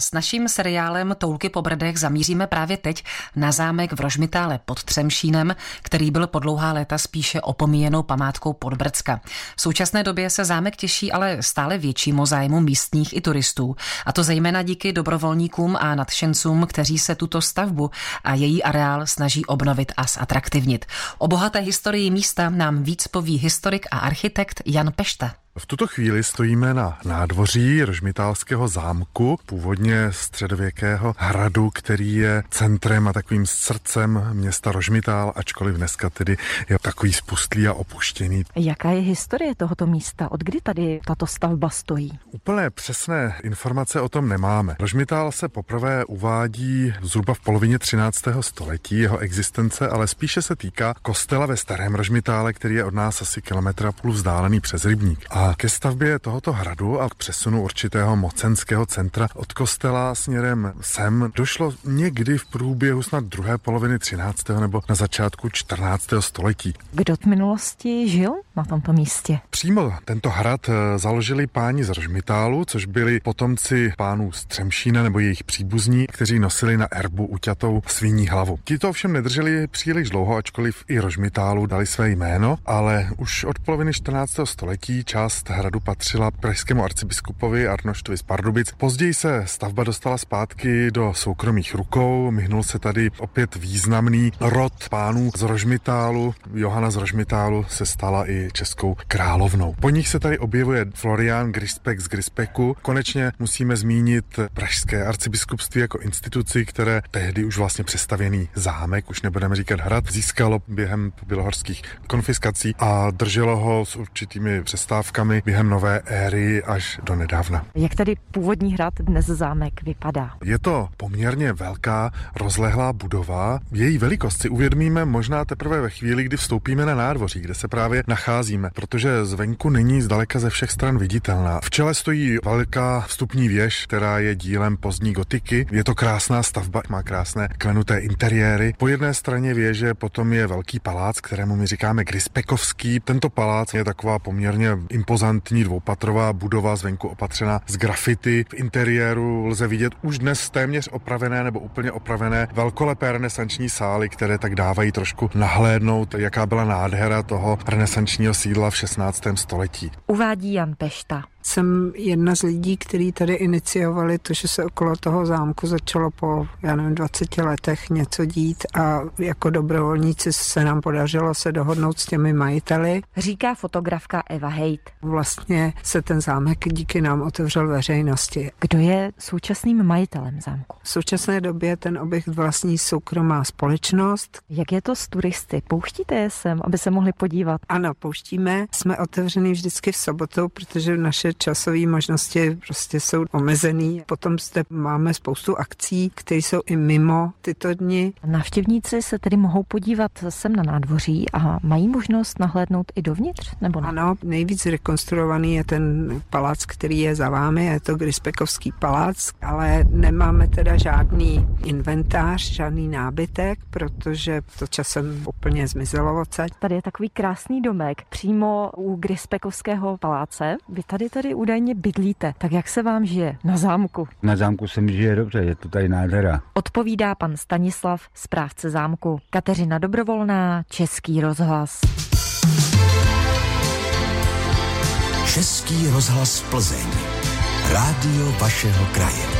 S naším seriálem Toulky po brdech zamíříme právě teď na zámek v Rožmitále pod Třemšínem, který byl po dlouhá léta spíše opomíjenou památkou Podbrdska. V současné době se zámek těší ale stále většímu zájmu místních i turistů, a to zejména díky dobrovolníkům a nadšencům, kteří se tuto stavbu a její areál snaží obnovit a zatraktivnit. O bohaté historii místa nám víc poví historik a architekt Jan Pešta. V tuto chvíli stojíme na nádvoří Rožmitálského zámku, původně středověkého hradu, který je centrem a takovým srdcem města Rožmitál, ačkoliv dneska tedy je takový spustlý a opuštěný. Jaká je historie tohoto místa? Od kdy tady tato stavba stojí? Úplně přesné informace o tom nemáme. Rožmitál se poprvé uvádí zhruba v polovině 13. století jeho existence, ale spíše se týká kostela ve Starém Rožmitále, který je od nás asi kilometra půl vzdálený přes rybník. A ke stavbě tohoto hradu a k přesunu určitého mocenského centra od kostela směrem sem došlo někdy v průběhu snad druhé poloviny 13. nebo na začátku 14. století. Kdo v minulosti žil na tomto místě? Přímo tento hrad eh, založili páni z Rožmitálu, což byli potomci pánů z Třemšína nebo jejich příbuzní, kteří nosili na erbu uťatou svíní hlavu. Ti to ovšem nedrželi příliš dlouho, ačkoliv i Rožmitálu dali své jméno, ale už od poloviny 14. století část část hradu patřila pražskému arcibiskupovi Arnoštovi z Pardubic. Později se stavba dostala zpátky do soukromých rukou. Myhnul se tady opět významný rod pánů z Rožmitálu. Johana z Rožmitálu se stala i českou královnou. Po nich se tady objevuje Florian Grispek z Grispeku. Konečně musíme zmínit pražské arcibiskupství jako instituci, které tehdy už vlastně přestavěný zámek, už nebudeme říkat hrad, získalo během bělohorských konfiskací a drželo ho s určitými přestávkami změnami během nové éry až do nedávna. Jak tedy původní hrad dnes zámek vypadá? Je to poměrně velká, rozlehlá budova. Její velikost si uvědomíme možná teprve ve chvíli, kdy vstoupíme na nádvoří, kde se právě nacházíme, protože zvenku není zdaleka ze všech stran viditelná. V čele stojí velká vstupní věž, která je dílem pozdní gotiky. Je to krásná stavba, má krásné klenuté interiéry. Po jedné straně věže potom je velký palác, kterému my říkáme Grispekovský. Tento palác je taková poměrně impozantní dvoupatrová budova zvenku opatřená z grafity. V interiéru lze vidět už dnes téměř opravené nebo úplně opravené velkolepé renesanční sály, které tak dávají trošku nahlédnout, jaká byla nádhera toho renesančního sídla v 16. století. Uvádí Jan Pešta jsem jedna z lidí, kteří tady iniciovali to, že se okolo toho zámku začalo po, já nevím, 20 letech něco dít a jako dobrovolníci se nám podařilo se dohodnout s těmi majiteli. Říká fotografka Eva Hejt. Vlastně se ten zámek díky nám otevřel veřejnosti. Kdo je současným majitelem zámku? V současné době ten objekt vlastní soukromá společnost. Jak je to s turisty? Pouštíte je sem, aby se mohli podívat? Ano, pouštíme. Jsme otevřený vždycky v sobotu, protože naše časové možnosti prostě jsou omezený. Potom zde máme spoustu akcí, které jsou i mimo tyto dny. Návštěvníci se tedy mohou podívat sem na nádvoří a mají možnost nahlédnout i dovnitř, nebo ne? Ano, nejvíc rekonstruovaný je ten palác, který je za vámi, je to Grispekovský palác, ale nemáme teda žádný inventář, žádný nábytek, protože to časem úplně zmizelo odsaď. Tady je takový krásný domek přímo u Grispekovského paláce. Vy tady tady údajně bydlíte. Tak jak se vám žije na zámku? Na zámku se mi žije dobře, je to tady nádhera. Odpovídá pan Stanislav, správce zámku. Kateřina Dobrovolná, Český rozhlas. Český rozhlas Plzeň. Rádio vašeho kraje.